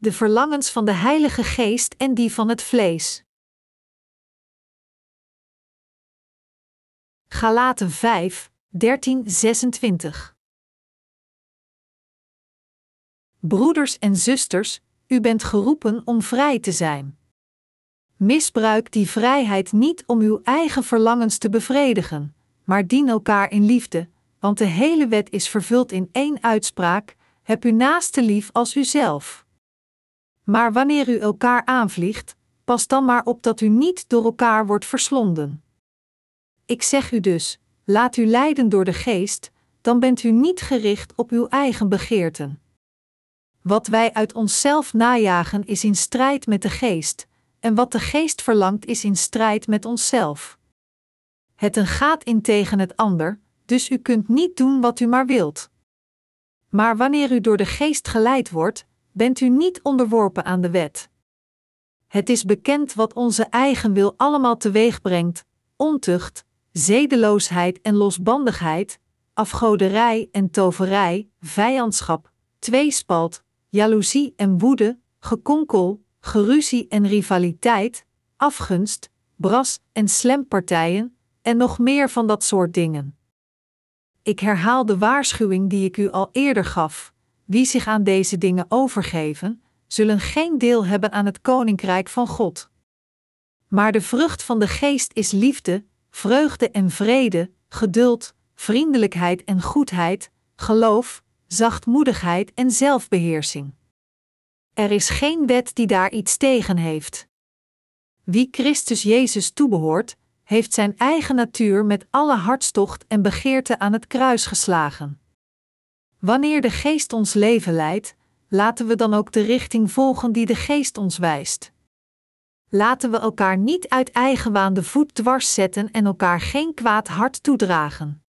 de verlangens van de Heilige Geest en die van het vlees. Galaten 5, 13, 26 Broeders en zusters, u bent geroepen om vrij te zijn. Misbruik die vrijheid niet om uw eigen verlangens te bevredigen, maar dien elkaar in liefde, want de hele wet is vervuld in één uitspraak: heb uw naaste lief als uzelf. Maar wanneer u elkaar aanvliegt, pas dan maar op dat u niet door elkaar wordt verslonden. Ik zeg u dus: laat u leiden door de geest, dan bent u niet gericht op uw eigen begeerten. Wat wij uit onszelf najagen is in strijd met de geest, en wat de geest verlangt is in strijd met onszelf. Het een gaat in tegen het ander, dus u kunt niet doen wat u maar wilt. Maar wanneer u door de geest geleid wordt, bent u niet onderworpen aan de wet. Het is bekend wat onze eigen wil allemaal teweeg brengt: ontucht, zedeloosheid en losbandigheid, afgoderij en toverij, vijandschap, tweespalt, jaloezie en woede, gekonkel, geruzie en rivaliteit, afgunst, bras en slempartijen, en nog meer van dat soort dingen. Ik herhaal de waarschuwing die ik u al eerder gaf: wie zich aan deze dingen overgeven, zullen geen deel hebben aan het koninkrijk van God. Maar de vrucht van de geest is liefde, vreugde en vrede, geduld, vriendelijkheid en goedheid, geloof, zachtmoedigheid en zelfbeheersing. Er is geen wet die daar iets tegen heeft. Wie Christus Jezus toebehoort, heeft zijn eigen natuur met alle hartstocht en begeerte aan het kruis geslagen. Wanneer de Geest ons leven leidt, laten we dan ook de richting volgen die de Geest ons wijst. Laten we elkaar niet uit eigenwaan de voet dwars zetten en elkaar geen kwaad hart toedragen.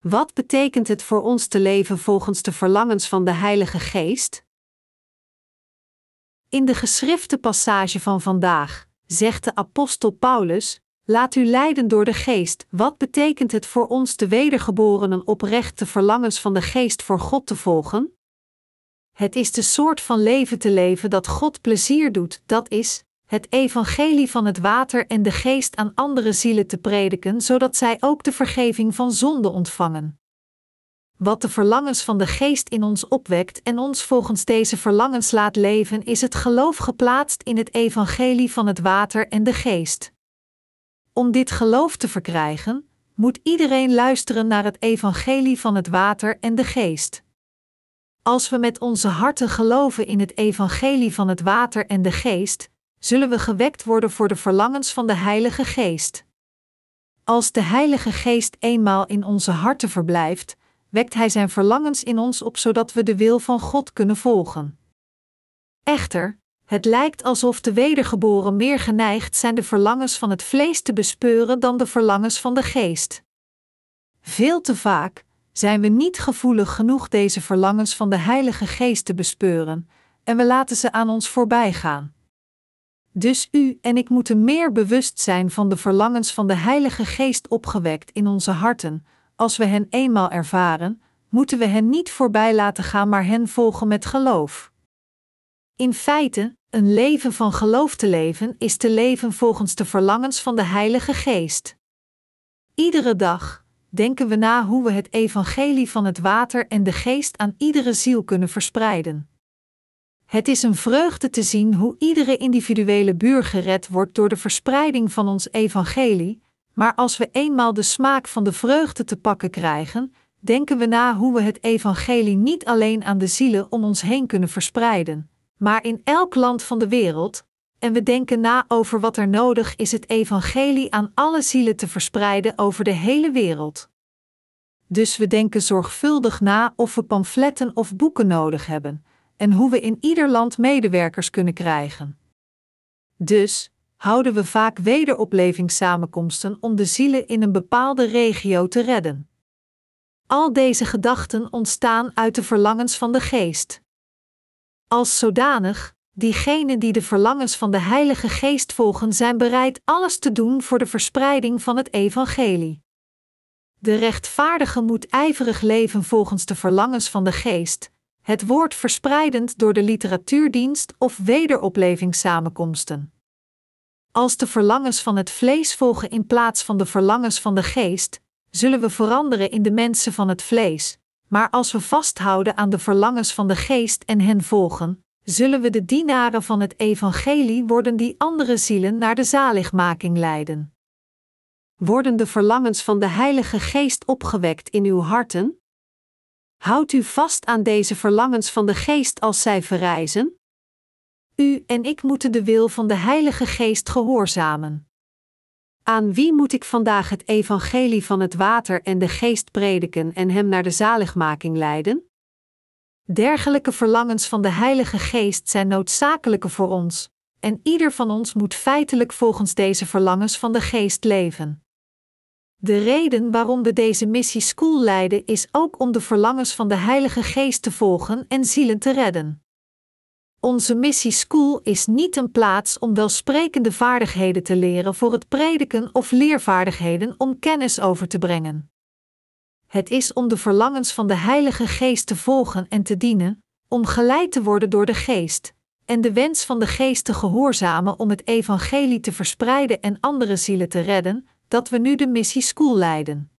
Wat betekent het voor ons te leven volgens de verlangens van de Heilige Geest? In de geschrifte passage van vandaag zegt de apostel Paulus: Laat u leiden door de Geest. Wat betekent het voor ons de wedergeborenen oprecht de verlangens van de Geest voor God te volgen? Het is de soort van leven te leven dat God plezier doet, dat is, het evangelie van het water en de geest aan andere zielen te prediken, zodat zij ook de vergeving van zonde ontvangen. Wat de verlangens van de geest in ons opwekt en ons volgens deze verlangens laat leven, is het geloof geplaatst in het evangelie van het water en de geest. Om dit geloof te verkrijgen, moet iedereen luisteren naar het evangelie van het water en de geest. Als we met onze harten geloven in het evangelie van het water en de geest, zullen we gewekt worden voor de verlangens van de Heilige Geest. Als de Heilige Geest eenmaal in onze harten verblijft, wekt Hij zijn verlangens in ons op zodat we de wil van God kunnen volgen. Echter, het lijkt alsof de wedergeboren meer geneigd zijn de verlangens van het vlees te bespeuren dan de verlangens van de geest. Veel te vaak zijn we niet gevoelig genoeg deze verlangens van de Heilige Geest te bespeuren, en we laten ze aan ons voorbij gaan. Dus u en ik moeten meer bewust zijn van de verlangens van de Heilige Geest opgewekt in onze harten. Als we hen eenmaal ervaren, moeten we hen niet voorbij laten gaan, maar hen volgen met geloof. In feite, een leven van geloof te leven is te leven volgens de verlangens van de Heilige Geest. Iedere dag denken we na hoe we het evangelie van het water en de geest aan iedere ziel kunnen verspreiden. Het is een vreugde te zien hoe iedere individuele buur gered wordt door de verspreiding van ons evangelie, maar als we eenmaal de smaak van de vreugde te pakken krijgen, denken we na hoe we het evangelie niet alleen aan de zielen om ons heen kunnen verspreiden, maar in elk land van de wereld, en we denken na over wat er nodig is het evangelie aan alle zielen te verspreiden over de hele wereld. Dus we denken zorgvuldig na of we pamfletten of boeken nodig hebben, en hoe we in ieder land medewerkers kunnen krijgen. Dus houden we vaak wederoplevingssamenkomsten om de zielen in een bepaalde regio te redden. Al deze gedachten ontstaan uit de verlangens van de geest. Als zodanig, diegenen die de verlangens van de Heilige Geest volgen, zijn bereid alles te doen voor de verspreiding van het Evangelie. De rechtvaardige moet ijverig leven volgens de verlangens van de Geest, het woord verspreidend door de literatuurdienst of wederoplevingssamenkomsten. Als de verlangens van het vlees volgen in plaats van de verlangens van de geest, zullen we veranderen in de mensen van het vlees, maar als we vasthouden aan de verlangens van de geest en hen volgen, zullen we de dienaren van het evangelie worden die andere zielen naar de zaligmaking leiden. Worden de verlangens van de Heilige Geest opgewekt in uw harten? Houdt u vast aan deze verlangens van de Geest als zij verrijzen? U en ik moeten de wil van de Heilige Geest gehoorzamen. Aan wie moet ik vandaag het evangelie van het water en de geest prediken en hem naar de zaligmaking leiden? Dergelijke verlangens van de Heilige Geest zijn noodzakelijke voor ons, en ieder van ons moet feitelijk volgens deze verlangens van de Geest leven. De reden waarom we deze missie school leiden is ook om de verlangens van de Heilige Geest te volgen en zielen te redden. Onze missie school is niet een plaats om welsprekende vaardigheden te leren voor het prediken of leervaardigheden om kennis over te brengen. Het is om de verlangens van de Heilige Geest te volgen en te dienen, om geleid te worden door de Geest, en de wens van de Geest te gehoorzamen om het evangelie te verspreiden en andere zielen te redden, dat we nu de missie school leiden.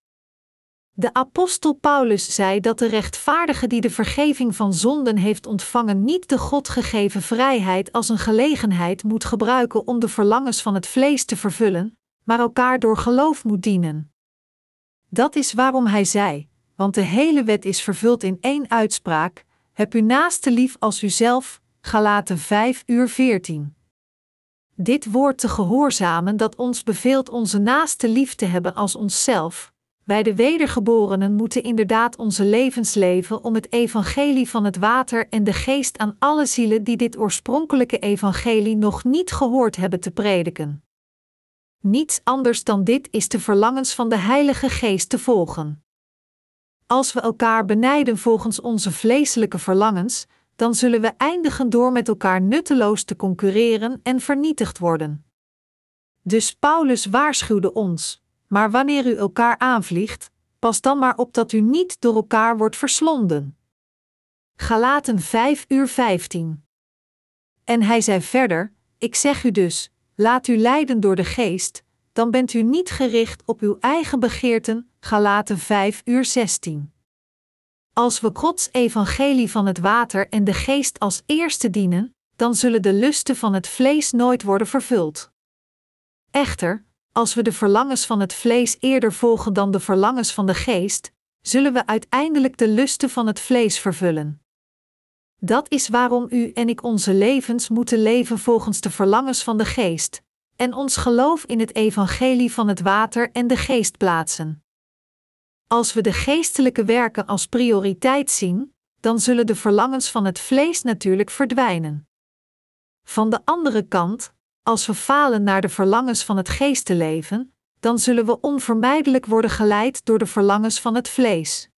De apostel Paulus zei dat de rechtvaardige die de vergeving van zonden heeft ontvangen niet de God gegeven vrijheid als een gelegenheid moet gebruiken om de verlangens van het vlees te vervullen, maar elkaar door geloof moet dienen. Dat is waarom hij zei, want de hele wet is vervuld in één uitspraak: heb u naaste lief als uzelf. Galaten 5 uur 14. Dit woord te gehoorzamen dat ons beveelt onze naaste lief te hebben als onszelf, wij de wedergeborenen moeten inderdaad onze levens leven om het evangelie van het water en de geest aan alle zielen die dit oorspronkelijke evangelie nog niet gehoord hebben te prediken. Niets anders dan dit is de verlangens van de Heilige Geest te volgen. Als we elkaar benijden volgens onze vleeselijke verlangens, dan zullen we eindigen door met elkaar nutteloos te concurreren en vernietigd worden. Dus Paulus waarschuwde ons: maar wanneer u elkaar aanvliegt, pas dan maar op dat u niet door elkaar wordt verslonden. Galaten 5 uur 15. En hij zei verder: Ik zeg u dus, laat u leiden door de geest, dan bent u niet gericht op uw eigen begeerten. Galaten 5 uur 16. Als we Gods evangelie van het water en de geest als eerste dienen, dan zullen de lusten van het vlees nooit worden vervuld. Echter, als we de verlangens van het vlees eerder volgen dan de verlangens van de geest, zullen we uiteindelijk de lusten van het vlees vervullen. Dat is waarom u en ik onze levens moeten leven volgens de verlangens van de geest, en ons geloof in het evangelie van het water en de geest plaatsen. Als we de geestelijke werken als prioriteit zien, dan zullen de verlangens van het vlees natuurlijk verdwijnen. Van de andere kant, als we falen naar de verlangens van het geestenleven, dan zullen we onvermijdelijk worden geleid door de verlangens van het vlees.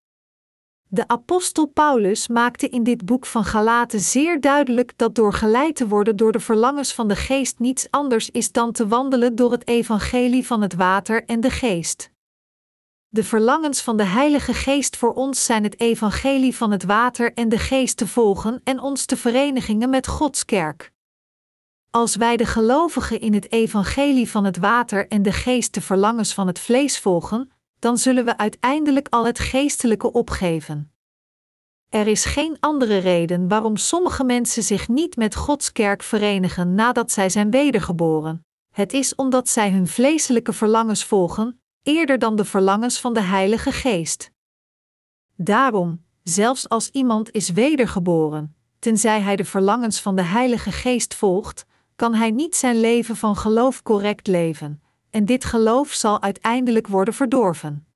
De apostel Paulus maakte in dit boek van Galaten zeer duidelijk dat door geleid te worden door de verlangens van de geest niets anders is dan te wandelen door het evangelie van het water en de geest. De verlangens van de Heilige Geest voor ons zijn het evangelie van het water en de geest te volgen en ons te verenigen met Gods kerk. Als wij de gelovigen in het evangelie van het water en de geest de verlangens van het vlees volgen, dan zullen we uiteindelijk al het geestelijke opgeven. Er is geen andere reden waarom sommige mensen zich niet met Gods kerk verenigen nadat zij zijn wedergeboren. Het is omdat zij hun vleeselijke verlangens volgen, eerder dan de verlangens van de Heilige Geest. Daarom, zelfs als iemand is wedergeboren, tenzij hij de verlangens van de Heilige Geest volgt, kan hij niet zijn leven van geloof correct leven, en dit geloof zal uiteindelijk worden verdorven.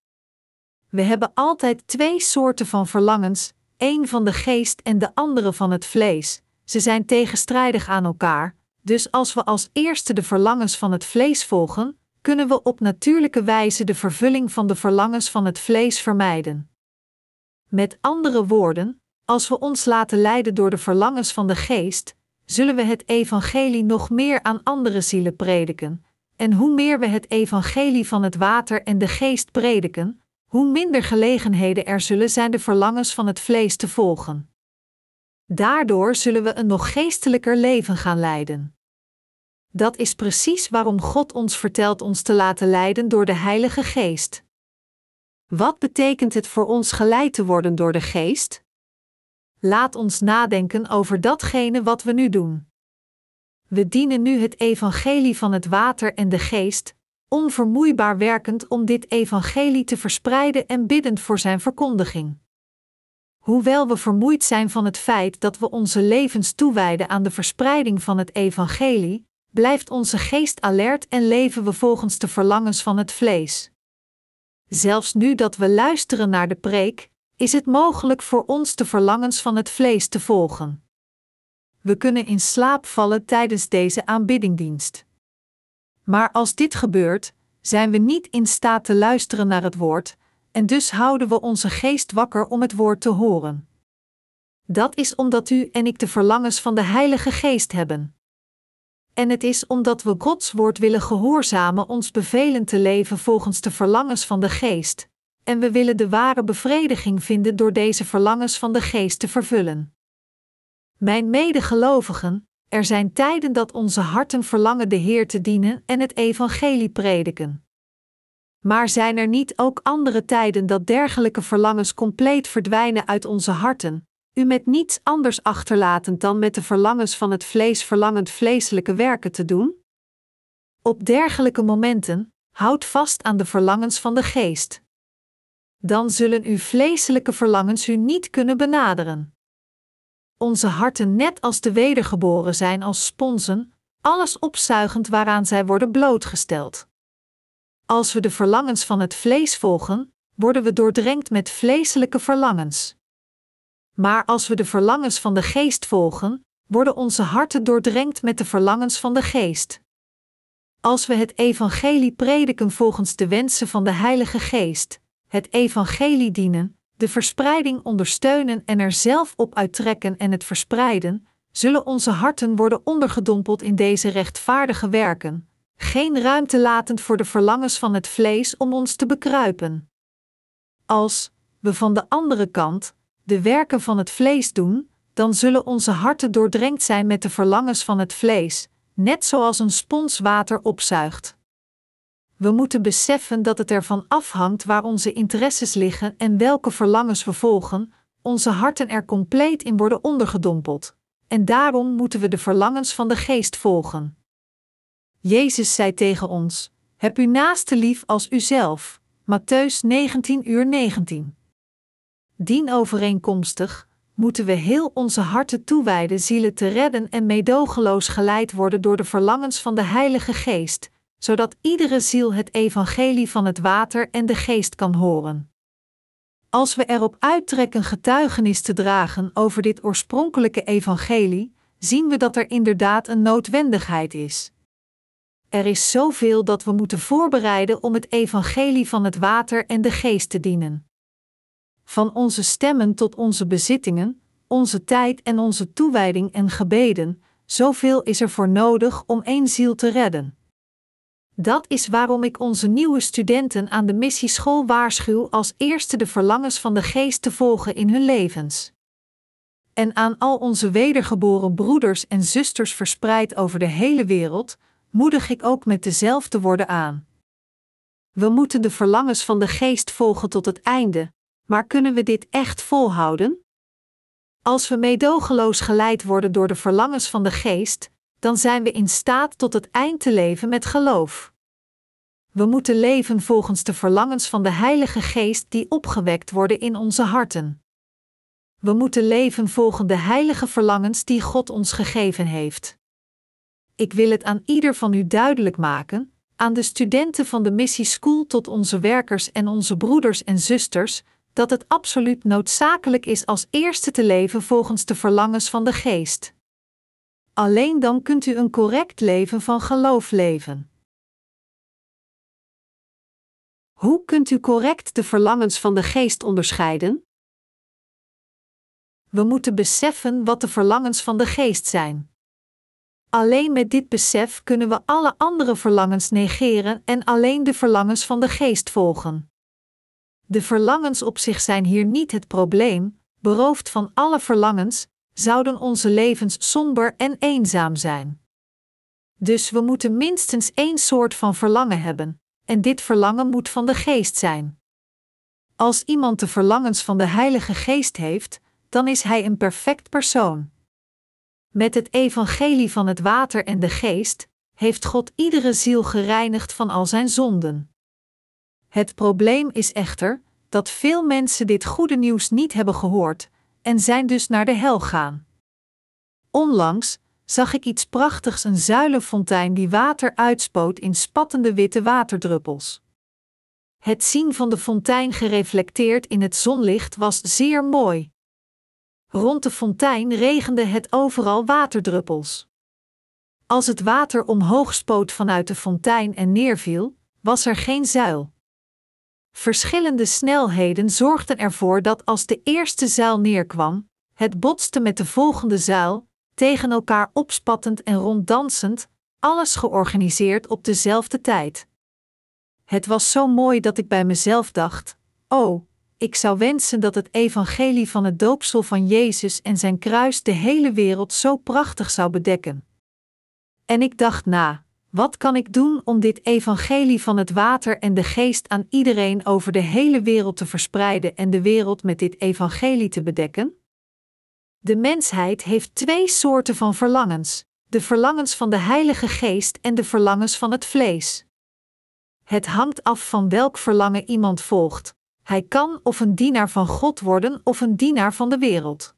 We hebben altijd twee soorten van verlangens, één van de geest en de andere van het vlees. Ze zijn tegenstrijdig aan elkaar, dus als we als eerste de verlangens van het vlees volgen, kunnen we op natuurlijke wijze de vervulling van de verlangens van het vlees vermijden. Met andere woorden, als we ons laten leiden door de verlangens van de geest, zullen we het evangelie nog meer aan andere zielen prediken. En hoe meer we het evangelie van het water en de geest prediken, hoe minder gelegenheden er zullen zijn de verlangens van het vlees te volgen. Daardoor zullen we een nog geestelijker leven gaan leiden. Dat is precies waarom God ons vertelt ons te laten leiden door de Heilige Geest. Wat betekent het voor ons geleid te worden door de Geest? Laat ons nadenken over datgene wat we nu doen. We dienen nu het evangelie van het water en de geest, onvermoeibaar werkend om dit evangelie te verspreiden en biddend voor zijn verkondiging. Hoewel we vermoeid zijn van het feit dat we onze levens toewijden aan de verspreiding van het evangelie, blijft onze geest alert en leven we volgens de verlangens van het vlees. Zelfs nu dat we luisteren naar de preek, is het mogelijk voor ons de verlangens van het vlees te volgen. We kunnen in slaap vallen tijdens deze aanbiddingdienst. Maar als dit gebeurt, zijn we niet in staat te luisteren naar het woord, en dus houden we onze geest wakker om het woord te horen. Dat is omdat u en ik de verlangens van de Heilige Geest hebben. En het is omdat we Gods woord willen gehoorzamen ons bevelen te leven volgens de verlangens van de Geest, en we willen de ware bevrediging vinden door deze verlangens van de Geest te vervullen. Mijn medegelovigen, er zijn tijden dat onze harten verlangen de Heer te dienen en het evangelie prediken. Maar zijn er niet ook andere tijden dat dergelijke verlangens compleet verdwijnen uit onze harten, u met niets anders achterlatend dan met de verlangens van het vlees verlangend vleeselijke werken te doen? Op dergelijke momenten, houd vast aan de verlangens van de geest. Dan zullen uw vleeselijke verlangens u niet kunnen benaderen onze harten net als de wedergeboren zijn als sponsen, alles opzuigend waaraan zij worden blootgesteld. Als we de verlangens van het vlees volgen, worden we doordrenkt met vleeselijke verlangens. Maar als we de verlangens van de geest volgen, worden onze harten doordrenkt met de verlangens van de geest. Als we het evangelie prediken volgens de wensen van de Heilige Geest, het evangelie dienen, de verspreiding ondersteunen en er zelf op uittrekken en het verspreiden, zullen onze harten worden ondergedompeld in deze rechtvaardige werken, geen ruimte latend voor de verlangens van het vlees om ons te bekruipen. Als we van de andere kant de werken van het vlees doen, dan zullen onze harten doordrenkt zijn met de verlangens van het vlees, net zoals een spons water opzuigt. We moeten beseffen dat het ervan afhangt waar onze interesses liggen en welke verlangens we volgen, onze harten er compleet in worden ondergedompeld. En daarom moeten we de verlangens van de geest volgen. Jezus zei tegen ons: Heb uw naaste lief als uzelf. Matthäus 19 uur 19. Dien overeenkomstig moeten we heel onze harten toewijden zielen te redden en meedogenloos geleid worden door de verlangens van de Heilige Geest, zodat iedere ziel het evangelie van het water en de geest kan horen. Als we erop uittrekken getuigenis te dragen over dit oorspronkelijke evangelie, zien we dat er inderdaad een noodwendigheid is. Er is zoveel dat we moeten voorbereiden om het evangelie van het water en de geest te dienen. Van onze stemmen tot onze bezittingen, onze tijd en onze toewijding en gebeden, zoveel is er voor nodig om één ziel te redden. Dat is waarom ik onze nieuwe studenten aan de missieschool waarschuw als eerste de verlangens van de geest te volgen in hun levens. En aan al onze wedergeboren broeders en zusters verspreid over de hele wereld, moedig ik ook met dezelfde woorden aan. We moeten de verlangens van de geest volgen tot het einde, maar kunnen we dit echt volhouden? Als we meedogenloos geleid worden door de verlangens van de geest, dan zijn we in staat tot het eind te leven met geloof. We moeten leven volgens de verlangens van de Heilige Geest die opgewekt worden in onze harten. We moeten leven volgens de heilige verlangens die God ons gegeven heeft. Ik wil het aan ieder van u duidelijk maken, aan de studenten van de Missie School tot onze werkers en onze broeders en zusters, dat het absoluut noodzakelijk is als eerste te leven volgens de verlangens van de Geest. Alleen dan kunt u een correct leven van geloof leven. Hoe kunt u correct de verlangens van de geest onderscheiden? We moeten beseffen wat de verlangens van de geest zijn. Alleen met dit besef kunnen we alle andere verlangens negeren en alleen de verlangens van de geest volgen. De verlangens op zich zijn hier niet het probleem, beroofd van alle verlangens, zouden onze levens somber en eenzaam zijn. Dus we moeten minstens één soort van verlangen hebben, en dit verlangen moet van de geest zijn. Als iemand de verlangens van de Heilige Geest heeft, dan is hij een perfect persoon. Met het evangelie van het water en de geest heeft God iedere ziel gereinigd van al zijn zonden. Het probleem is echter dat veel mensen dit goede nieuws niet hebben gehoord en zijn dus naar de hel gaan. Onlangs zag ik iets prachtigs: een zuilenfontein die water uitspoot in spattende witte waterdruppels. Het zien van de fontein gereflecteerd in het zonlicht was zeer mooi. Rond de fontein regende het overal waterdruppels. Als het water omhoog spoot vanuit de fontein en neerviel, was er geen zuil. Verschillende snelheden zorgden ervoor dat als de eerste zuil neerkwam, het botste met de volgende zuil, tegen elkaar opspattend en ronddansend, alles georganiseerd op dezelfde tijd. Het was zo mooi dat ik bij mezelf dacht: Oh, ik zou wensen dat het evangelie van het doopsel van Jezus en zijn kruis de hele wereld zo prachtig zou bedekken. En ik dacht na: wat kan ik doen om dit evangelie van het water en de geest aan iedereen over de hele wereld te verspreiden en de wereld met dit evangelie te bedekken? De mensheid heeft twee soorten van verlangens: de verlangens van de Heilige Geest en de verlangens van het vlees. Het hangt af van welk verlangen iemand volgt. Hij kan of een dienaar van God worden of een dienaar van de wereld.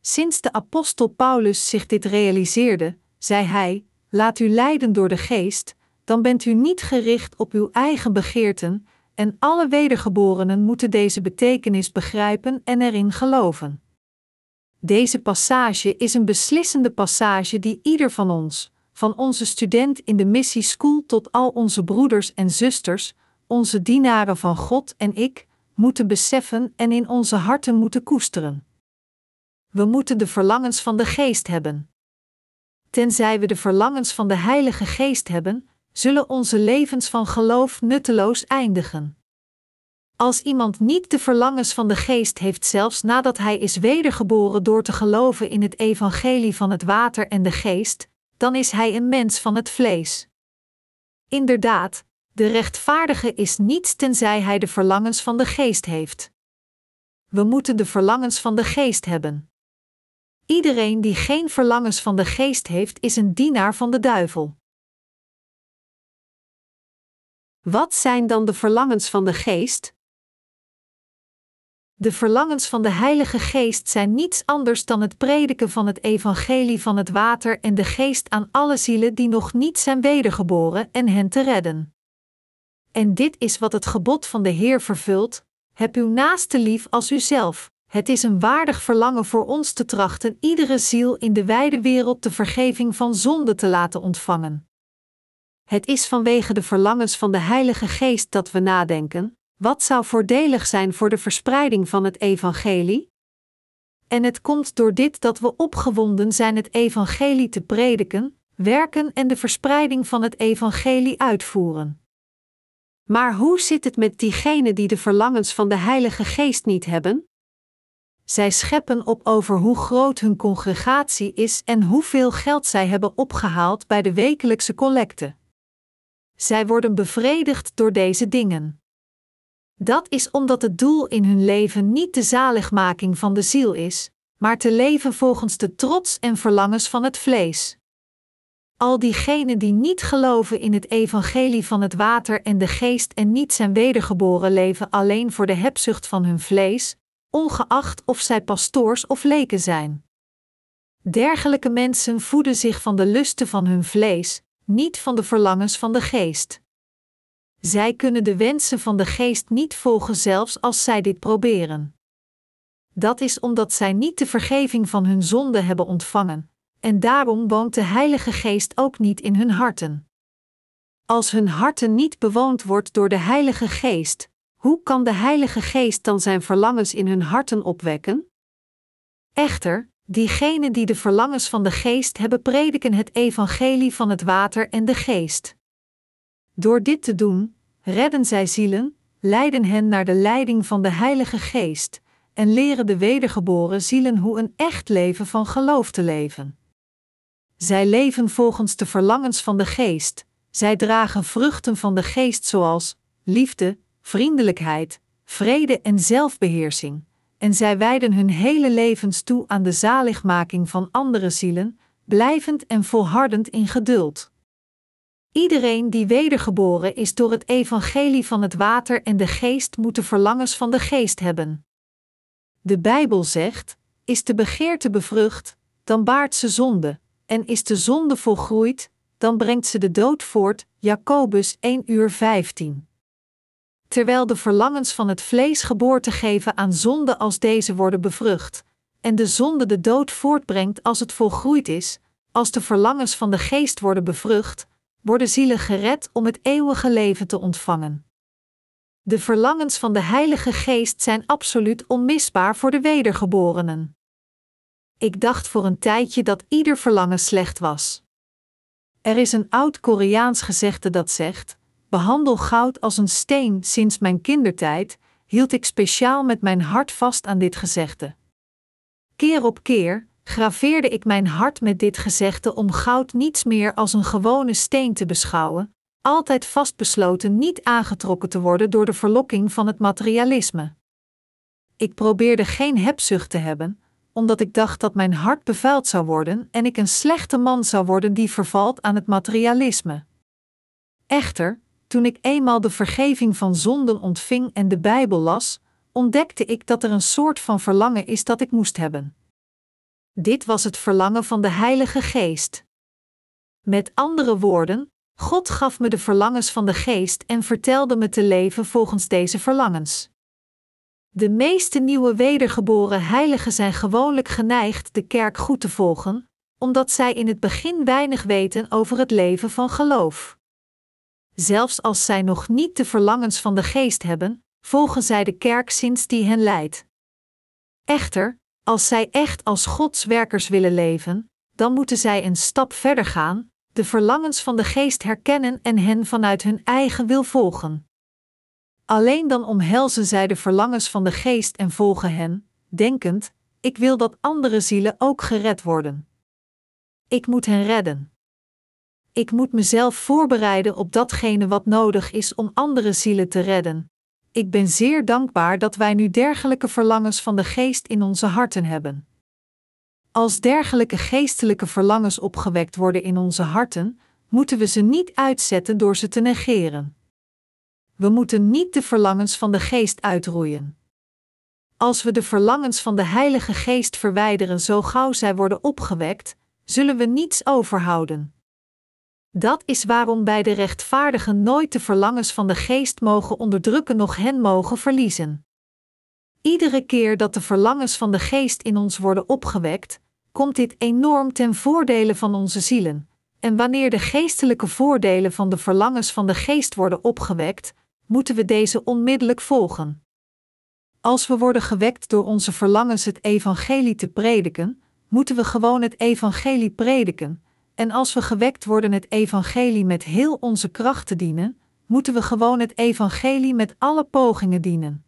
Sinds de apostel Paulus zich dit realiseerde, zei hij: Laat u leiden door de geest, dan bent u niet gericht op uw eigen begeerten, en alle wedergeborenen moeten deze betekenis begrijpen en erin geloven. Deze passage is een beslissende passage die ieder van ons, van onze student in de missie school tot al onze broeders en zusters, onze dienaren van God en ik, moeten beseffen en in onze harten moeten koesteren. We moeten de verlangens van de geest hebben. Tenzij we de verlangens van de Heilige Geest hebben, zullen onze levens van geloof nutteloos eindigen. Als iemand niet de verlangens van de geest heeft, zelfs nadat hij is wedergeboren door te geloven in het evangelie van het water en de geest, dan is hij een mens van het vlees. Inderdaad, de rechtvaardige is niets tenzij hij de verlangens van de geest heeft. We moeten de verlangens van de geest hebben. Iedereen die geen verlangens van de geest heeft, is een dienaar van de duivel. Wat zijn dan de verlangens van de geest? De verlangens van de Heilige Geest zijn niets anders dan het prediken van het evangelie van het water en de geest aan alle zielen die nog niet zijn wedergeboren en hen te redden. En dit is wat het gebod van de Heer vervult: heb uw naaste lief als uzelf. Het is een waardig verlangen voor ons te trachten iedere ziel in de wijde wereld de vergeving van zonde te laten ontvangen. Het is vanwege de verlangens van de Heilige Geest dat we nadenken: wat zou voordelig zijn voor de verspreiding van het evangelie? En het komt door dit dat we opgewonden zijn het evangelie te prediken, werken en de verspreiding van het evangelie uitvoeren. Maar hoe zit het met diegenen die de verlangens van de Heilige Geest niet hebben? Zij scheppen op over hoe groot hun congregatie is en hoeveel geld zij hebben opgehaald bij de wekelijkse collecte. Zij worden bevredigd door deze dingen. Dat is omdat het doel in hun leven niet de zaligmaking van de ziel is, maar te leven volgens de trots en verlangens van het vlees. Al diegenen die niet geloven in het evangelie van het water en de geest en niet zijn wedergeboren leven alleen voor de hebzucht van hun vlees, ongeacht of zij pastoors of leken zijn. Dergelijke mensen voeden zich van de lusten van hun vlees, niet van de verlangens van de geest. Zij kunnen de wensen van de geest niet volgen zelfs als zij dit proberen. Dat is omdat zij niet de vergeving van hun zonde hebben ontvangen, en daarom woont de Heilige Geest ook niet in hun harten. Als hun harten niet bewoond wordt door de Heilige Geest, hoe kan de Heilige Geest dan zijn verlangens in hun harten opwekken? Echter, diegenen die de verlangens van de Geest hebben, prediken het evangelie van het water en de Geest. Door dit te doen, redden zij zielen, leiden hen naar de leiding van de Heilige Geest, en leren de wedergeboren zielen hoe een echt leven van geloof te leven. Zij leven volgens de verlangens van de geest, zij dragen vruchten van de geest zoals liefde, vriendelijkheid, vrede en zelfbeheersing, en zij wijden hun hele levens toe aan de zaligmaking van andere zielen, blijvend en volhardend in geduld. Iedereen die wedergeboren is door het evangelie van het water en de geest moet de verlangens van de geest hebben. De Bijbel zegt: is de begeerte bevrucht, dan baart ze zonde, en is de zonde volgroeid, dan brengt ze de dood voort. Jacobus 1 uur 15. Terwijl de verlangens van het vlees geboorte geven aan zonde als deze worden bevrucht, en de zonde de dood voortbrengt als het volgroeid is, als de verlangens van de geest worden bevrucht, worden zielen gered om het eeuwige leven te ontvangen. De verlangens van de Heilige Geest zijn absoluut onmisbaar voor de wedergeborenen. Ik dacht voor een tijdje dat ieder verlangen slecht was. Er is een oud Koreaans gezegde dat zegt: behandel goud als een steen. Sinds mijn kindertijd hield ik speciaal met mijn hart vast aan dit gezegde. Keer op keer graveerde ik mijn hart met dit gezegde om goud niets meer als een gewone steen te beschouwen, altijd vastbesloten niet aangetrokken te worden door de verlokking van het materialisme. Ik probeerde geen hebzucht te hebben, omdat ik dacht dat mijn hart bevuild zou worden en ik een slechte man zou worden die vervalt aan het materialisme. Echter, toen ik eenmaal de vergeving van zonden ontving en de Bijbel las, ontdekte ik dat er een soort van verlangen is dat ik moest hebben. Dit was het verlangen van de Heilige Geest. Met andere woorden, God gaf me de verlangens van de Geest en vertelde me te leven volgens deze verlangens. De meeste nieuwe wedergeboren heiligen zijn gewoonlijk geneigd de kerk goed te volgen, omdat zij in het begin weinig weten over het leven van geloof. Zelfs als zij nog niet de verlangens van de geest hebben, volgen zij de kerk sinds die hen leidt. Echter, als zij echt als Gods werkers willen leven, dan moeten zij een stap verder gaan, de verlangens van de geest herkennen en hen vanuit hun eigen wil volgen. Alleen dan omhelzen zij de verlangens van de geest en volgen hen, denkend: ik wil dat andere zielen ook gered worden. Ik moet hen redden. Ik moet mezelf voorbereiden op datgene wat nodig is om andere zielen te redden. Ik ben zeer dankbaar dat wij nu dergelijke verlangens van de geest in onze harten hebben. Als dergelijke geestelijke verlangens opgewekt worden in onze harten, moeten we ze niet uitzetten door ze te negeren. We moeten niet de verlangens van de geest uitroeien. Als we de verlangens van de Heilige Geest verwijderen zo gauw zij worden opgewekt, zullen we niets overhouden. Dat is waarom bij de rechtvaardigen nooit de verlangens van de geest mogen onderdrukken, noch hen mogen verliezen. Iedere keer dat de verlangens van de geest in ons worden opgewekt, komt dit enorm ten voordele van onze zielen. En wanneer de geestelijke voordelen van de verlangens van de geest worden opgewekt, moeten we deze onmiddellijk volgen. Als we worden gewekt door onze verlangens het evangelie te prediken, moeten we gewoon het evangelie prediken, en als we gewekt worden het evangelie met heel onze kracht te dienen, moeten we gewoon het evangelie met alle pogingen dienen.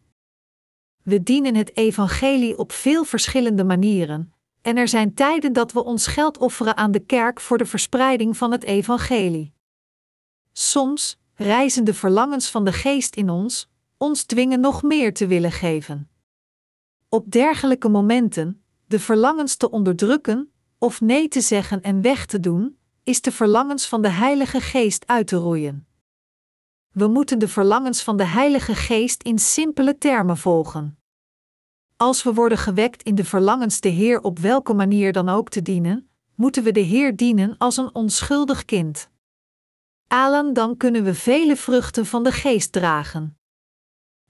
We dienen het evangelie op veel verschillende manieren, en er zijn tijden dat we ons geld offeren aan de kerk voor de verspreiding van het evangelie. Soms, reizen de verlangens van de geest in ons, ons dwingen nog meer te willen geven. Op dergelijke momenten, de verlangens te onderdrukken, of nee te zeggen en weg te doen, is de verlangens van de Heilige Geest uit te roeien. We moeten de verlangens van de Heilige Geest in simpele termen volgen. Als we worden gewekt in de verlangens de Heer op welke manier dan ook te dienen, moeten we de Heer dienen als een onschuldig kind. Alan, dan kunnen we vele vruchten van de geest dragen.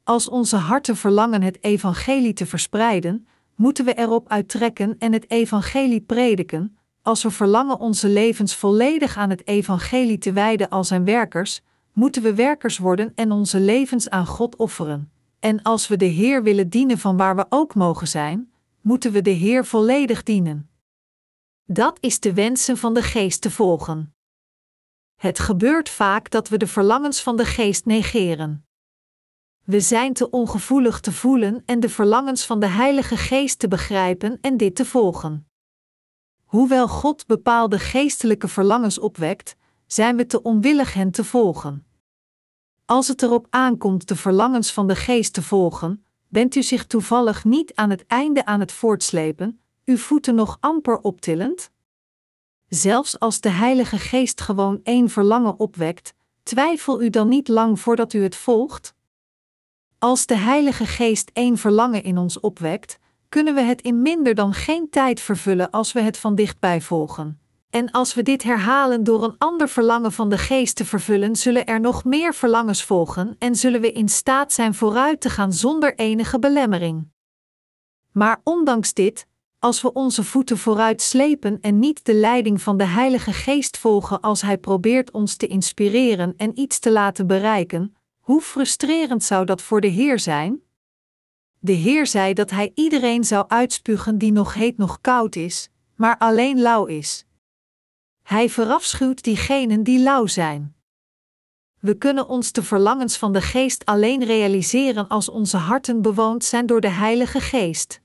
Als onze harten verlangen het evangelie te verspreiden, moeten we erop uittrekken en het evangelie prediken. Als we verlangen onze levens volledig aan het evangelie te wijden als zijn werkers, moeten we werkers worden en onze levens aan God offeren. En als we de Heer willen dienen van waar we ook mogen zijn, moeten we de Heer volledig dienen. Dat is de wensen van de geest te volgen. Het gebeurt vaak dat we de verlangens van de geest negeren. We zijn te ongevoelig te voelen en de verlangens van de Heilige Geest te begrijpen en dit te volgen. Hoewel God bepaalde geestelijke verlangens opwekt, zijn we te onwillig hen te volgen. Als het erop aankomt de verlangens van de Geest te volgen, bent u zich toevallig niet aan het einde aan het voortslepen, uw voeten nog amper optillend? Zelfs als de Heilige Geest gewoon één verlangen opwekt, twijfel u dan niet lang voordat u het volgt? Als de Heilige Geest één verlangen in ons opwekt, kunnen we het in minder dan geen tijd vervullen als we het van dichtbij volgen. En als we dit herhalen door een ander verlangen van de geest te vervullen, zullen er nog meer verlangens volgen en zullen we in staat zijn vooruit te gaan zonder enige belemmering. Maar ondanks dit, als we onze voeten vooruit slepen en niet de leiding van de Heilige Geest volgen als Hij probeert ons te inspireren en iets te laten bereiken, hoe frustrerend zou dat voor de Heer zijn? De Heer zei dat Hij iedereen zou uitspugen die nog heet nog koud is, maar alleen lauw is. Hij verafschuwt diegenen die lauw zijn. We kunnen ons de verlangens van de Geest alleen realiseren als onze harten bewoond zijn door de Heilige Geest.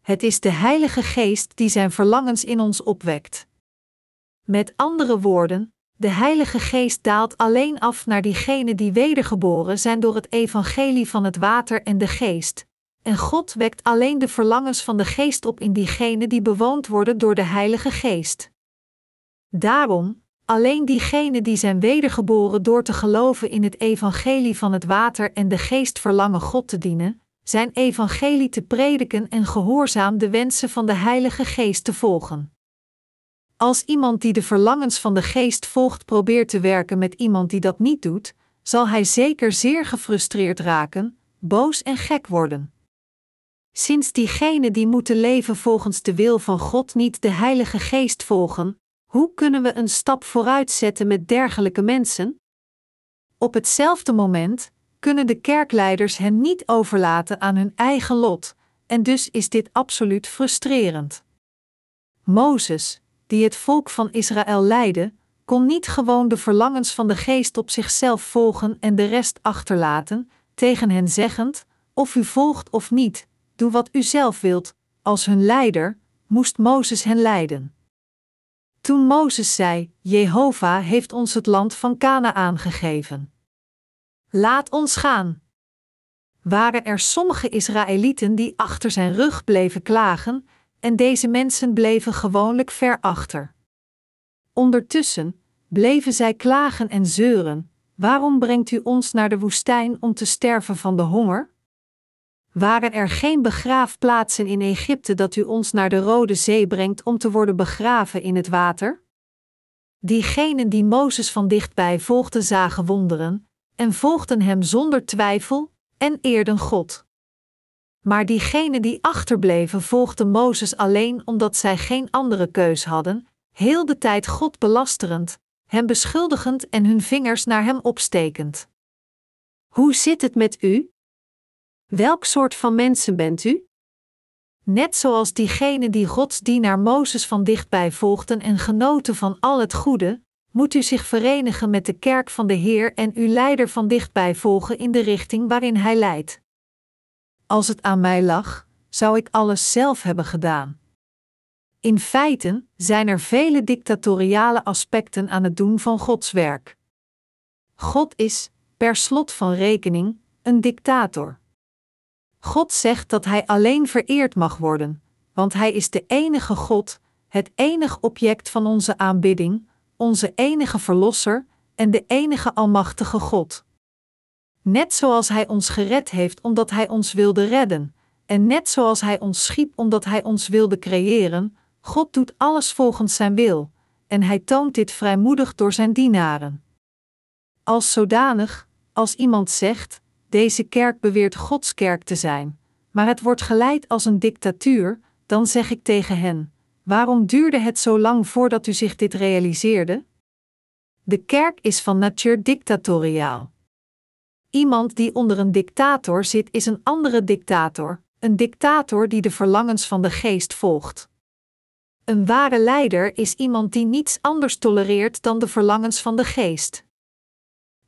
Het is de Heilige Geest die zijn verlangens in ons opwekt. Met andere woorden, de Heilige Geest daalt alleen af naar diegenen die wedergeboren zijn door het evangelie van het water en de geest. En God wekt alleen de verlangens van de geest op in diegenen die bewoond worden door de Heilige Geest. Daarom, alleen diegenen die zijn wedergeboren door te geloven in het evangelie van het water en de geest verlangen God te dienen, zijn evangelie te prediken en gehoorzaam de wensen van de Heilige Geest te volgen. Als iemand die de verlangens van de geest volgt probeert te werken met iemand die dat niet doet, zal hij zeker zeer gefrustreerd raken, boos en gek worden. Sinds diegenen die moeten leven volgens de wil van God niet de Heilige Geest volgen, hoe kunnen we een stap vooruit zetten met dergelijke mensen? Op hetzelfde moment kunnen de kerkleiders hen niet overlaten aan hun eigen lot, en dus is dit absoluut frustrerend. Mozes, die het volk van Israël leidde, kon niet gewoon de verlangens van de geest op zichzelf volgen en de rest achterlaten, tegen hen zeggend: of u volgt of niet, doe wat u zelf wilt. Als hun leider moest Mozes hen leiden. Toen Mozes zei: Jehovah heeft ons het land van Canaan gegeven. Laat ons gaan. Waren er sommige Israëlieten die achter zijn rug bleven klagen, en deze mensen bleven gewoonlijk ver achter. Ondertussen bleven zij klagen en zeuren: Waarom brengt u ons naar de woestijn om te sterven van de honger? Waren er geen begraafplaatsen in Egypte dat u ons naar de Rode Zee brengt om te worden begraven in het water? Diegenen die Mozes van dichtbij volgden zagen wonderen, en volgden hem zonder twijfel, en eerden God. Maar diegenen die achterbleven volgden Mozes alleen omdat zij geen andere keus hadden, heel de tijd God belasterend, hem beschuldigend en hun vingers naar hem opstekend. Hoe zit het met u? Welk soort van mensen bent u? Net zoals diegenen die Gods dienaar Mozes van dichtbij volgden en genoten van al het goede, moet u zich verenigen met de kerk van de Heer en uw leider van dichtbij volgen in de richting waarin hij leidt. Als het aan mij lag, zou ik alles zelf hebben gedaan. In feite zijn er vele dictatoriale aspecten aan het doen van Gods werk. God is, per slot van rekening, een dictator. God zegt dat Hij alleen vereerd mag worden, want Hij is de enige God, het enige object van onze aanbidding, onze enige Verlosser en de enige Almachtige God. Net zoals Hij ons gered heeft omdat Hij ons wilde redden, en net zoals Hij ons schiep omdat Hij ons wilde creëren, God doet alles volgens Zijn wil, en Hij toont dit vrijmoedig door Zijn dienaren. Als zodanig, als iemand zegt: deze kerk beweert Gods kerk te zijn, maar het wordt geleid als een dictatuur, dan zeg ik tegen hen: waarom duurde het zo lang voordat u zich dit realiseerde? De kerk is van natuur dictatoriaal. Iemand die onder een dictator zit is een andere dictator, een dictator die de verlangens van de geest volgt. Een ware leider is iemand die niets anders tolereert dan de verlangens van de geest.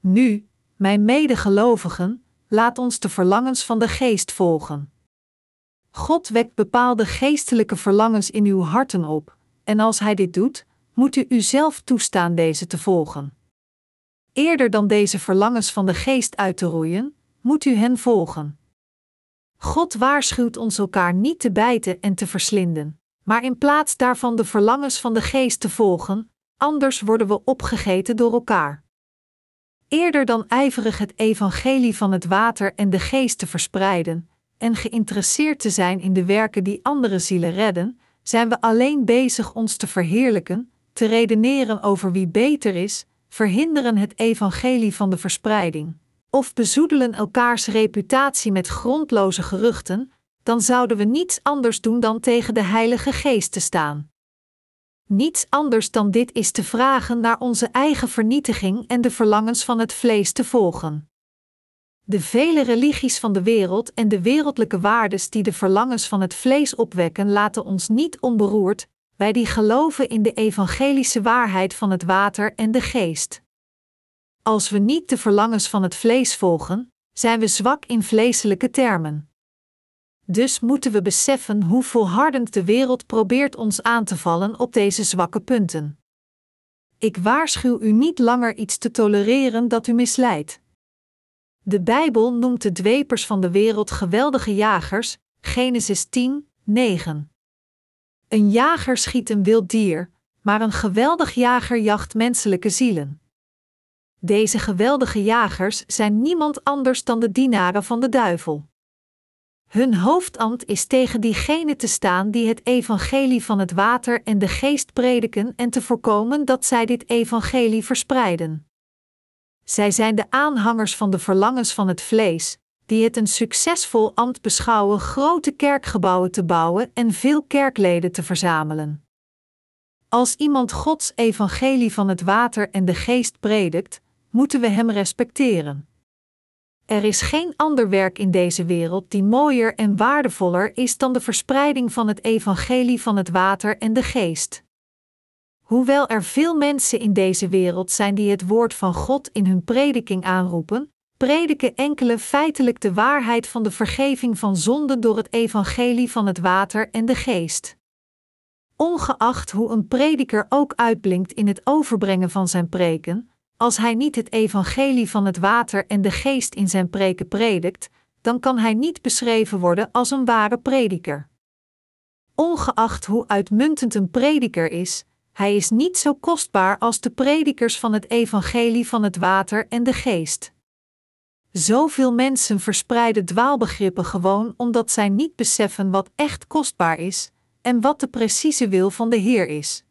Nu, mijn medegelovigen, laat ons de verlangens van de geest volgen. God wekt bepaalde geestelijke verlangens in uw harten op, en als Hij dit doet, moet u uzelf toestaan deze te volgen. Eerder dan deze verlangens van de geest uit te roeien, moet u hen volgen. God waarschuwt ons elkaar niet te bijten en te verslinden, maar in plaats daarvan de verlangens van de geest te volgen, anders worden we opgegeten door elkaar. Eerder dan ijverig het evangelie van het water en de geest te verspreiden en geïnteresseerd te zijn in de werken die andere zielen redden, zijn we alleen bezig ons te verheerlijken, te redeneren over wie beter is, verhinderen het evangelie van de verspreiding, of bezoedelen elkaars reputatie met grondloze geruchten, dan zouden we niets anders doen dan tegen de Heilige Geest te staan. Niets anders dan dit is te vragen naar onze eigen vernietiging en de verlangens van het vlees te volgen. De vele religies van de wereld en de wereldlijke waardes die de verlangens van het vlees opwekken, laten ons niet onberoerd, wij die geloven in de evangelische waarheid van het water en de geest. Als we niet de verlangens van het vlees volgen, zijn we zwak in vleeselijke termen. Dus moeten we beseffen hoe volhardend de wereld probeert ons aan te vallen op deze zwakke punten. Ik waarschuw u niet langer iets te tolereren dat u misleidt. De Bijbel noemt de dwepers van de wereld geweldige jagers, Genesis 10, 9. Een jager schiet een wild dier, maar een geweldig jager jacht menselijke zielen. Deze geweldige jagers zijn niemand anders dan de dienaren van de duivel. Hun hoofdambt is tegen diegenen te staan die het evangelie van het water en de geest prediken en te voorkomen dat zij dit evangelie verspreiden. Zij zijn de aanhangers van de verlangens van het vlees, die het een succesvol ambt beschouwen grote kerkgebouwen te bouwen en veel kerkleden te verzamelen. Als iemand Gods evangelie van het water en de geest predikt, moeten we hem respecteren. Er is geen ander werk in deze wereld die mooier en waardevoller is dan de verspreiding van het evangelie van het water en de geest. Hoewel er veel mensen in deze wereld zijn die het woord van God in hun prediking aanroepen, prediken enkele feitelijk de waarheid van de vergeving van zonden door het evangelie van het water en de geest. Ongeacht hoe een prediker ook uitblinkt in het overbrengen van zijn preken, als hij niet het evangelie van het water en de geest in zijn preken predikt, dan kan hij niet beschreven worden als een ware prediker. Ongeacht hoe uitmuntend een prediker is, hij is niet zo kostbaar als de predikers van het evangelie van het water en de geest. Zoveel mensen verspreiden dwaalbegrippen gewoon omdat zij niet beseffen wat echt kostbaar is en wat de precieze wil van de Heer is.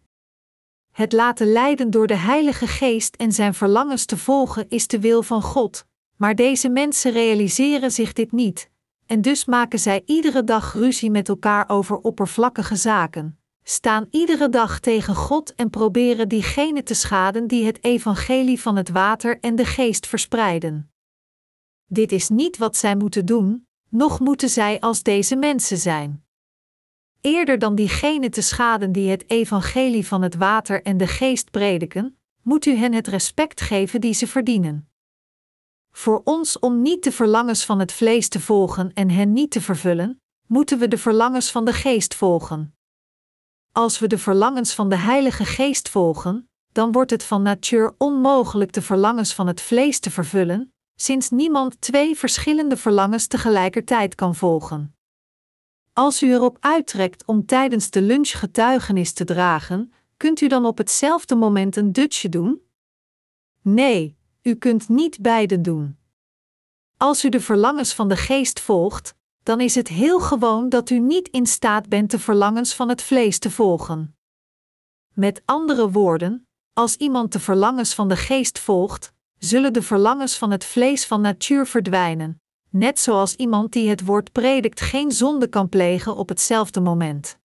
Het laten leiden door de Heilige Geest en zijn verlangens te volgen is de wil van God, maar deze mensen realiseren zich dit niet, en dus maken zij iedere dag ruzie met elkaar over oppervlakkige zaken, staan iedere dag tegen God en proberen diegenen te schaden die het evangelie van het water en de geest verspreiden. Dit is niet wat zij moeten doen, noch moeten zij als deze mensen zijn eerder dan diegenen te schaden die het evangelie van het water en de geest prediken, moet u hen het respect geven die ze verdienen. Voor ons om niet de verlangens van het vlees te volgen en hen niet te vervullen, moeten we de verlangens van de geest volgen. Als we de verlangens van de Heilige Geest volgen, dan wordt het van natuur onmogelijk de verlangens van het vlees te vervullen, sinds niemand twee verschillende verlangens tegelijkertijd kan volgen. Als u erop uittrekt om tijdens de lunch getuigenis te dragen, kunt u dan op hetzelfde moment een dutje doen? Nee, u kunt niet beide doen. Als u de verlangens van de geest volgt, dan is het heel gewoon dat u niet in staat bent de verlangens van het vlees te volgen. Met andere woorden, als iemand de verlangens van de geest volgt, zullen de verlangens van het vlees van natuur verdwijnen, net zoals iemand die het woord predikt geen zonde kan plegen op hetzelfde moment.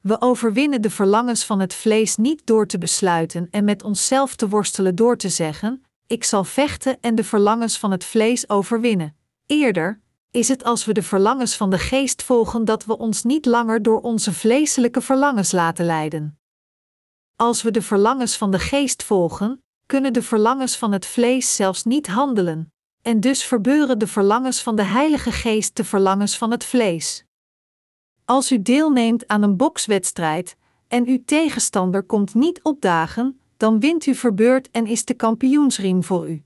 We overwinnen de verlangens van het vlees niet door te besluiten en met onszelf te worstelen door te zeggen: Ik zal vechten en de verlangens van het vlees overwinnen. Eerder is het als we de verlangens van de geest volgen dat we ons niet langer door onze vleeselijke verlangens laten leiden. Als we de verlangens van de geest volgen, kunnen de verlangens van het vlees zelfs niet handelen, en dus verbeuren de verlangens van de Heilige Geest de verlangens van het vlees. Als u deelneemt aan een bokswedstrijd en uw tegenstander komt niet opdagen, dan wint u verbeurd en is de kampioensriem voor u.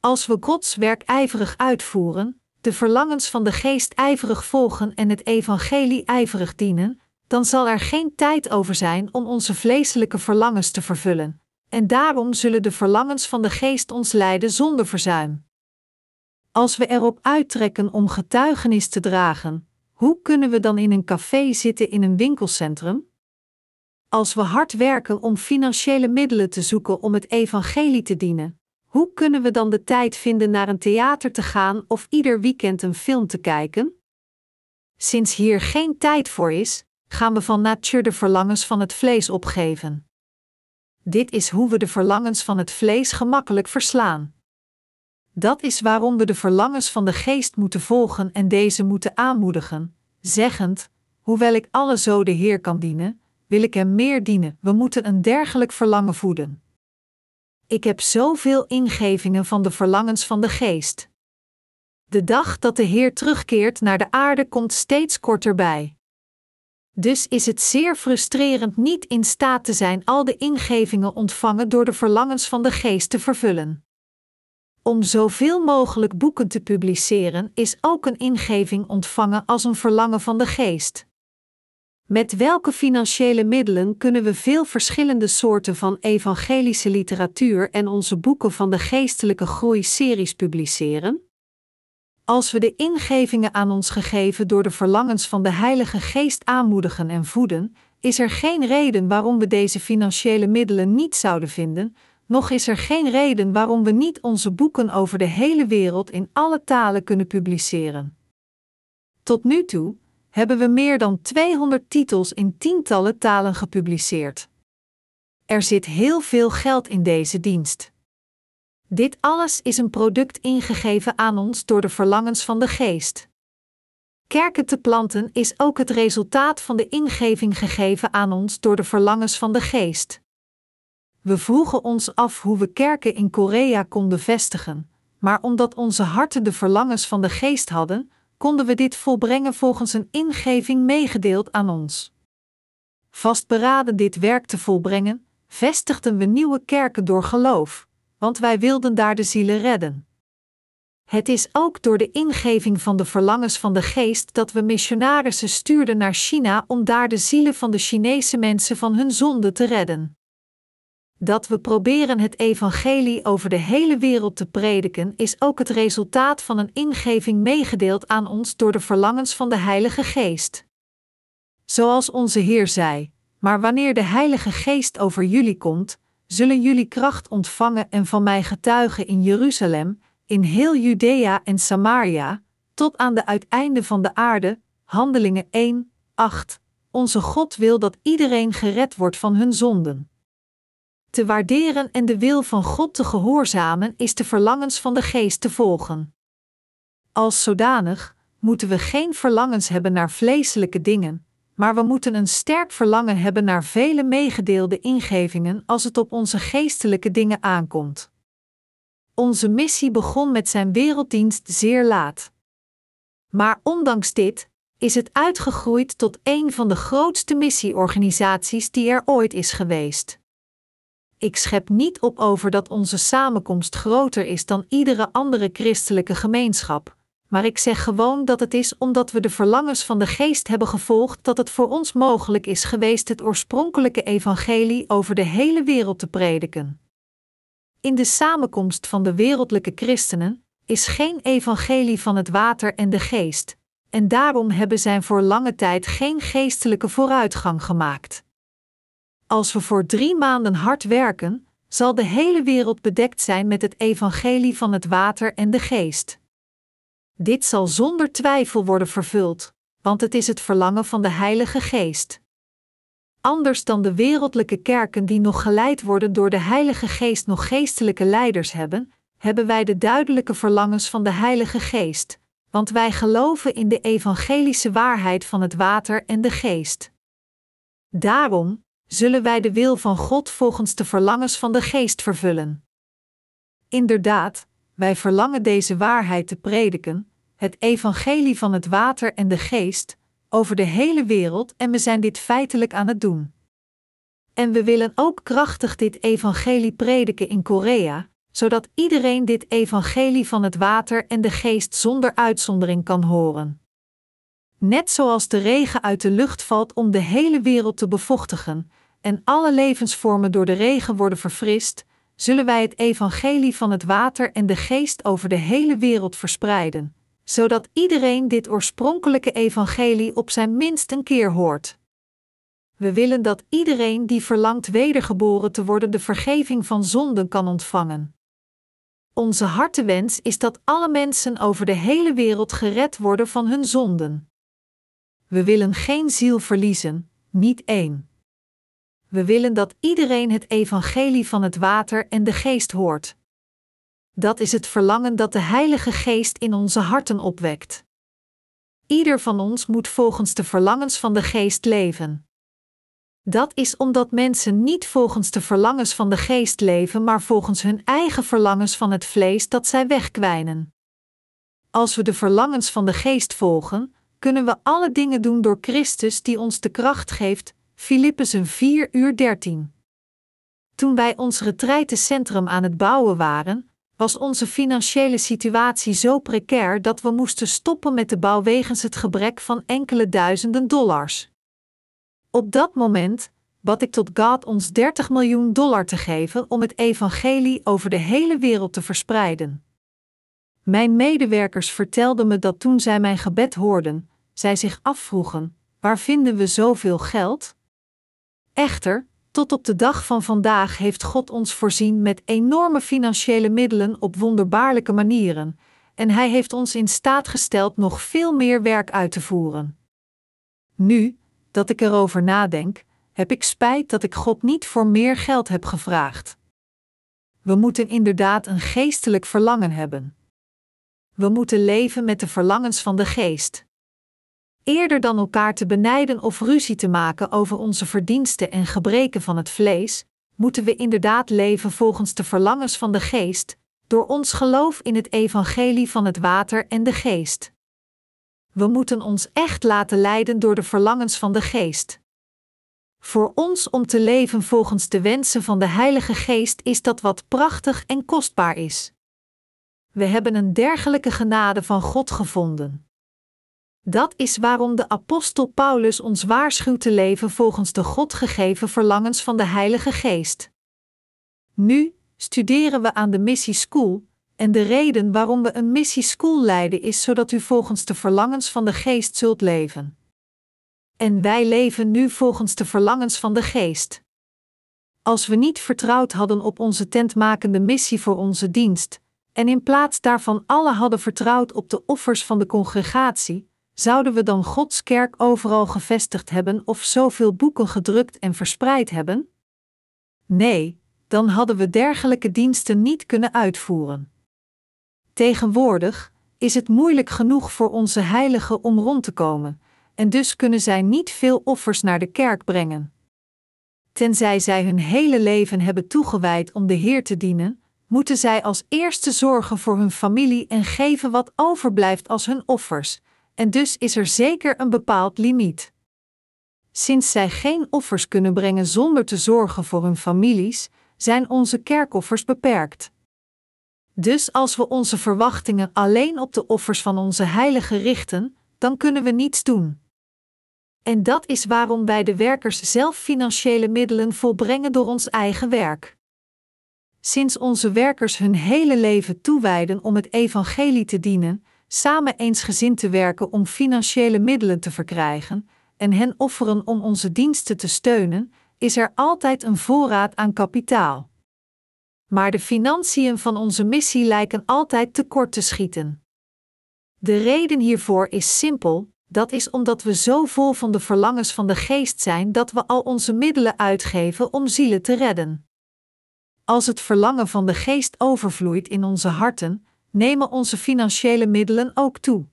Als we Gods werk ijverig uitvoeren, de verlangens van de geest ijverig volgen en het evangelie ijverig dienen, dan zal er geen tijd over zijn om onze vleeselijke verlangens te vervullen, en daarom zullen de verlangens van de geest ons leiden zonder verzuim. Als we erop uittrekken om getuigenis te dragen, hoe kunnen we dan in een café zitten in een winkelcentrum? Als we hard werken om financiële middelen te zoeken om het evangelie te dienen, hoe kunnen we dan de tijd vinden naar een theater te gaan of ieder weekend een film te kijken? Sinds hier geen tijd voor is, gaan we van nature de verlangens van het vlees opgeven. Dit is hoe we de verlangens van het vlees gemakkelijk verslaan. Dat is waarom we de verlangens van de geest moeten volgen en deze moeten aanmoedigen, zeggend: Hoewel ik alle zo de Heer kan dienen, wil ik hem meer dienen. We moeten een dergelijk verlangen voeden. Ik heb zoveel ingevingen van de verlangens van de geest. De dag dat de Heer terugkeert naar de aarde komt steeds korter bij. Dus is het zeer frustrerend niet in staat te zijn al de ingevingen ontvangen door de verlangens van de geest te vervullen. Om zoveel mogelijk boeken te publiceren is ook een ingeving ontvangen als een verlangen van de geest. Met welke financiële middelen kunnen we veel verschillende soorten van evangelische literatuur en onze boeken van de geestelijke groei-series publiceren? Als we de ingevingen aan ons gegeven door de verlangens van de Heilige Geest aanmoedigen en voeden, is er geen reden waarom we deze financiële middelen niet zouden vinden, nog is er geen reden waarom we niet onze boeken over de hele wereld in alle talen kunnen publiceren. Tot nu toe hebben we meer dan 200 titels in tientallen talen gepubliceerd. Er zit heel veel geld in deze dienst. Dit alles is een product ingegeven aan ons door de verlangens van de geest. Kerken te planten is ook het resultaat van de ingeving gegeven aan ons door de verlangens van de geest. We vroegen ons af hoe we kerken in Korea konden vestigen, maar omdat onze harten de verlangens van de geest hadden, konden we dit volbrengen volgens een ingeving meegedeeld aan ons. Vastberaden dit werk te volbrengen, vestigden we nieuwe kerken door geloof, want wij wilden daar de zielen redden. Het is ook door de ingeving van de verlangens van de geest dat we missionarissen stuurden naar China om daar de zielen van de Chinese mensen van hun zonde te redden. Dat we proberen het evangelie over de hele wereld te prediken is ook het resultaat van een ingeving meegedeeld aan ons door de verlangens van de Heilige Geest. Zoals onze Heer zei: Maar wanneer de Heilige Geest over jullie komt, zullen jullie kracht ontvangen en van mij getuigen in Jeruzalem, in heel Judea en Samaria, tot aan de uiteinde van de aarde. Handelingen 1, 8. Onze God wil dat iedereen gered wordt van hun zonden. Te waarderen en de wil van God te gehoorzamen is de verlangens van de geest te volgen. Als zodanig moeten we geen verlangens hebben naar vleeselijke dingen, maar we moeten een sterk verlangen hebben naar vele meegedeelde ingevingen als het op onze geestelijke dingen aankomt. Onze missie begon met zijn werelddienst zeer laat. Maar ondanks dit is het uitgegroeid tot een van de grootste missieorganisaties die er ooit is geweest. Ik schep niet op over dat onze samenkomst groter is dan iedere andere christelijke gemeenschap, maar ik zeg gewoon dat het is omdat we de verlangens van de geest hebben gevolgd dat het voor ons mogelijk is geweest het oorspronkelijke evangelie over de hele wereld te prediken. In de samenkomst van de wereldlijke christenen is geen evangelie van het water en de geest, en daarom hebben zij voor lange tijd geen geestelijke vooruitgang gemaakt. Als we voor drie maanden hard werken, zal de hele wereld bedekt zijn met het evangelie van het water en de geest. Dit zal zonder twijfel worden vervuld, want het is het verlangen van de Heilige Geest. Anders dan de wereldlijke kerken die nog geleid worden door de Heilige Geest nog geestelijke leiders hebben, hebben wij de duidelijke verlangens van de Heilige Geest, want wij geloven in de evangelische waarheid van het water en de geest. Daarom zullen wij de wil van God volgens de verlangens van de Geest vervullen. Inderdaad, wij verlangen deze waarheid te prediken, het evangelie van het water en de geest, over de hele wereld en we zijn dit feitelijk aan het doen. En we willen ook krachtig dit evangelie prediken in Korea, zodat iedereen dit evangelie van het water en de geest zonder uitzondering kan horen. Net zoals de regen uit de lucht valt om de hele wereld te bevochtigen, en alle levensvormen door de regen worden verfrist, zullen wij het evangelie van het water en de geest over de hele wereld verspreiden, zodat iedereen dit oorspronkelijke evangelie op zijn minst een keer hoort. We willen dat iedereen die verlangt wedergeboren te worden de vergeving van zonden kan ontvangen. Onze hartewens is dat alle mensen over de hele wereld gered worden van hun zonden. We willen geen ziel verliezen, niet één. We willen dat iedereen het evangelie van het water en de geest hoort. Dat is het verlangen dat de Heilige Geest in onze harten opwekt. Ieder van ons moet volgens de verlangens van de Geest leven. Dat is omdat mensen niet volgens de verlangens van de Geest leven, maar volgens hun eigen verlangens van het vlees dat zij wegkwijnen. Als we de verlangens van de Geest volgen, kunnen we alle dingen doen door Christus die ons de kracht geeft. Filippenzen 4 uur 13. Toen wij ons retreitencentrum aan het bouwen waren, was onze financiële situatie zo precair dat we moesten stoppen met de bouw wegens het gebrek van enkele duizenden dollars. Op dat moment bad ik tot God ons 30 miljoen dollar te geven om het evangelie over de hele wereld te verspreiden. Mijn medewerkers vertelden me dat toen zij mijn gebed hoorden, zij zich afvroegen: waar vinden we zoveel geld? Echter, tot op de dag van vandaag heeft God ons voorzien met enorme financiële middelen op wonderbaarlijke manieren, en Hij heeft ons in staat gesteld nog veel meer werk uit te voeren. Nu, dat ik erover nadenk, heb ik spijt dat ik God niet voor meer geld heb gevraagd. We moeten inderdaad een geestelijk verlangen hebben. We moeten leven met de verlangens van de geest. Eerder dan elkaar te benijden of ruzie te maken over onze verdiensten en gebreken van het vlees, moeten we inderdaad leven volgens de verlangens van de geest, door ons geloof in het evangelie van het water en de geest. We moeten ons echt laten leiden door de verlangens van de geest. Voor ons om te leven volgens de wensen van de Heilige Geest is dat wat prachtig en kostbaar is. We hebben een dergelijke genade van God gevonden. Dat is waarom de apostel Paulus ons waarschuwt te leven volgens de God gegeven verlangens van de Heilige Geest. Nu studeren we aan de Missie School, en de reden waarom we een Missie School leiden is zodat u volgens de verlangens van de Geest zult leven. En wij leven nu volgens de verlangens van de Geest. Als we niet vertrouwd hadden op onze tentmakende missie voor onze dienst, en in plaats daarvan alle hadden vertrouwd op de offers van de congregatie, zouden we dan Gods kerk overal gevestigd hebben of zoveel boeken gedrukt en verspreid hebben? Nee, dan hadden we dergelijke diensten niet kunnen uitvoeren. Tegenwoordig is het moeilijk genoeg voor onze heiligen om rond te komen, en dus kunnen zij niet veel offers naar de kerk brengen. Tenzij zij hun hele leven hebben toegewijd om de Heer te dienen, moeten zij als eerste zorgen voor hun familie en geven wat overblijft als hun offers, en dus is er zeker een bepaald limiet. Sinds zij geen offers kunnen brengen zonder te zorgen voor hun families, zijn onze kerkoffers beperkt. Dus als we onze verwachtingen alleen op de offers van onze heiligen richten, dan kunnen we niets doen. En dat is waarom wij de werkers zelf financiële middelen volbrengen door ons eigen werk. Sinds onze werkers hun hele leven toewijden om het evangelie te dienen, samen eensgezind te werken om financiële middelen te verkrijgen en hen offeren om onze diensten te steunen, is er altijd een voorraad aan kapitaal. Maar de financiën van onze missie lijken altijd tekort te schieten. De reden hiervoor is simpel: dat is omdat we zo vol van de verlangens van de geest zijn dat we al onze middelen uitgeven om zielen te redden. Als het verlangen van de geest overvloeit in onze harten, nemen onze financiële middelen ook toe.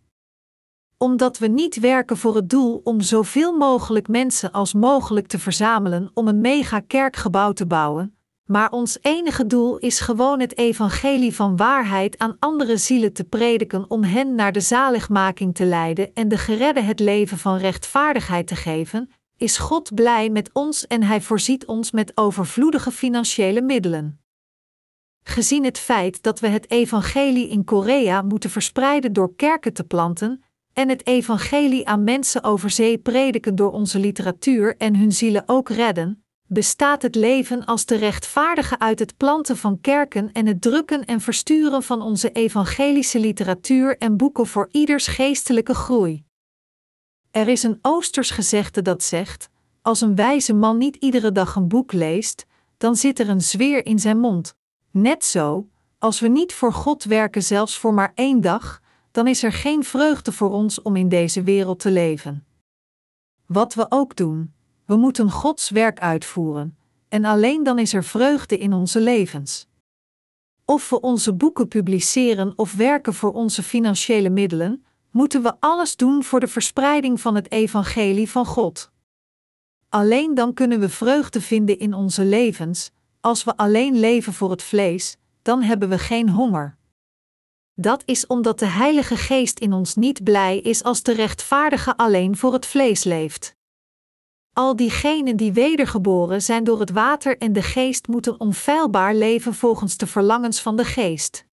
Omdat we niet werken voor het doel om zoveel mogelijk mensen als mogelijk te verzamelen om een mega kerkgebouw te bouwen, Maar ons enige doel is gewoon het evangelie van waarheid aan andere zielen te prediken om hen naar de zaligmaking te leiden en de geredde het leven van rechtvaardigheid te geven, is God blij met ons en Hij voorziet ons met overvloedige financiële middelen. Gezien het feit dat we het evangelie in Korea moeten verspreiden door kerken te planten en het evangelie aan mensen over zee prediken door onze literatuur en hun zielen ook redden, bestaat het leven als de rechtvaardige uit het planten van kerken en het drukken en versturen van onze evangelische literatuur en boeken voor ieders geestelijke groei. Er is een Oosters gezegde dat zegt: als een wijze man niet iedere dag een boek leest, dan zit er een zweer in zijn mond. Net zo, als we niet voor God werken, zelfs voor maar één dag, dan is er geen vreugde voor ons om in deze wereld te leven. Wat we ook doen, we moeten Gods werk uitvoeren, en alleen dan is er vreugde in onze levens. Of we onze boeken publiceren of werken voor onze financiële middelen, moeten we alles doen voor de verspreiding van het evangelie van God. Alleen dan kunnen we vreugde vinden in onze levens, als we alleen leven voor het vlees, dan hebben we geen honger. Dat is omdat de Heilige Geest in ons niet blij is als de rechtvaardige alleen voor het vlees leeft. Al diegenen die wedergeboren zijn door het water en de geest moeten onfeilbaar leven volgens de verlangens van de geest.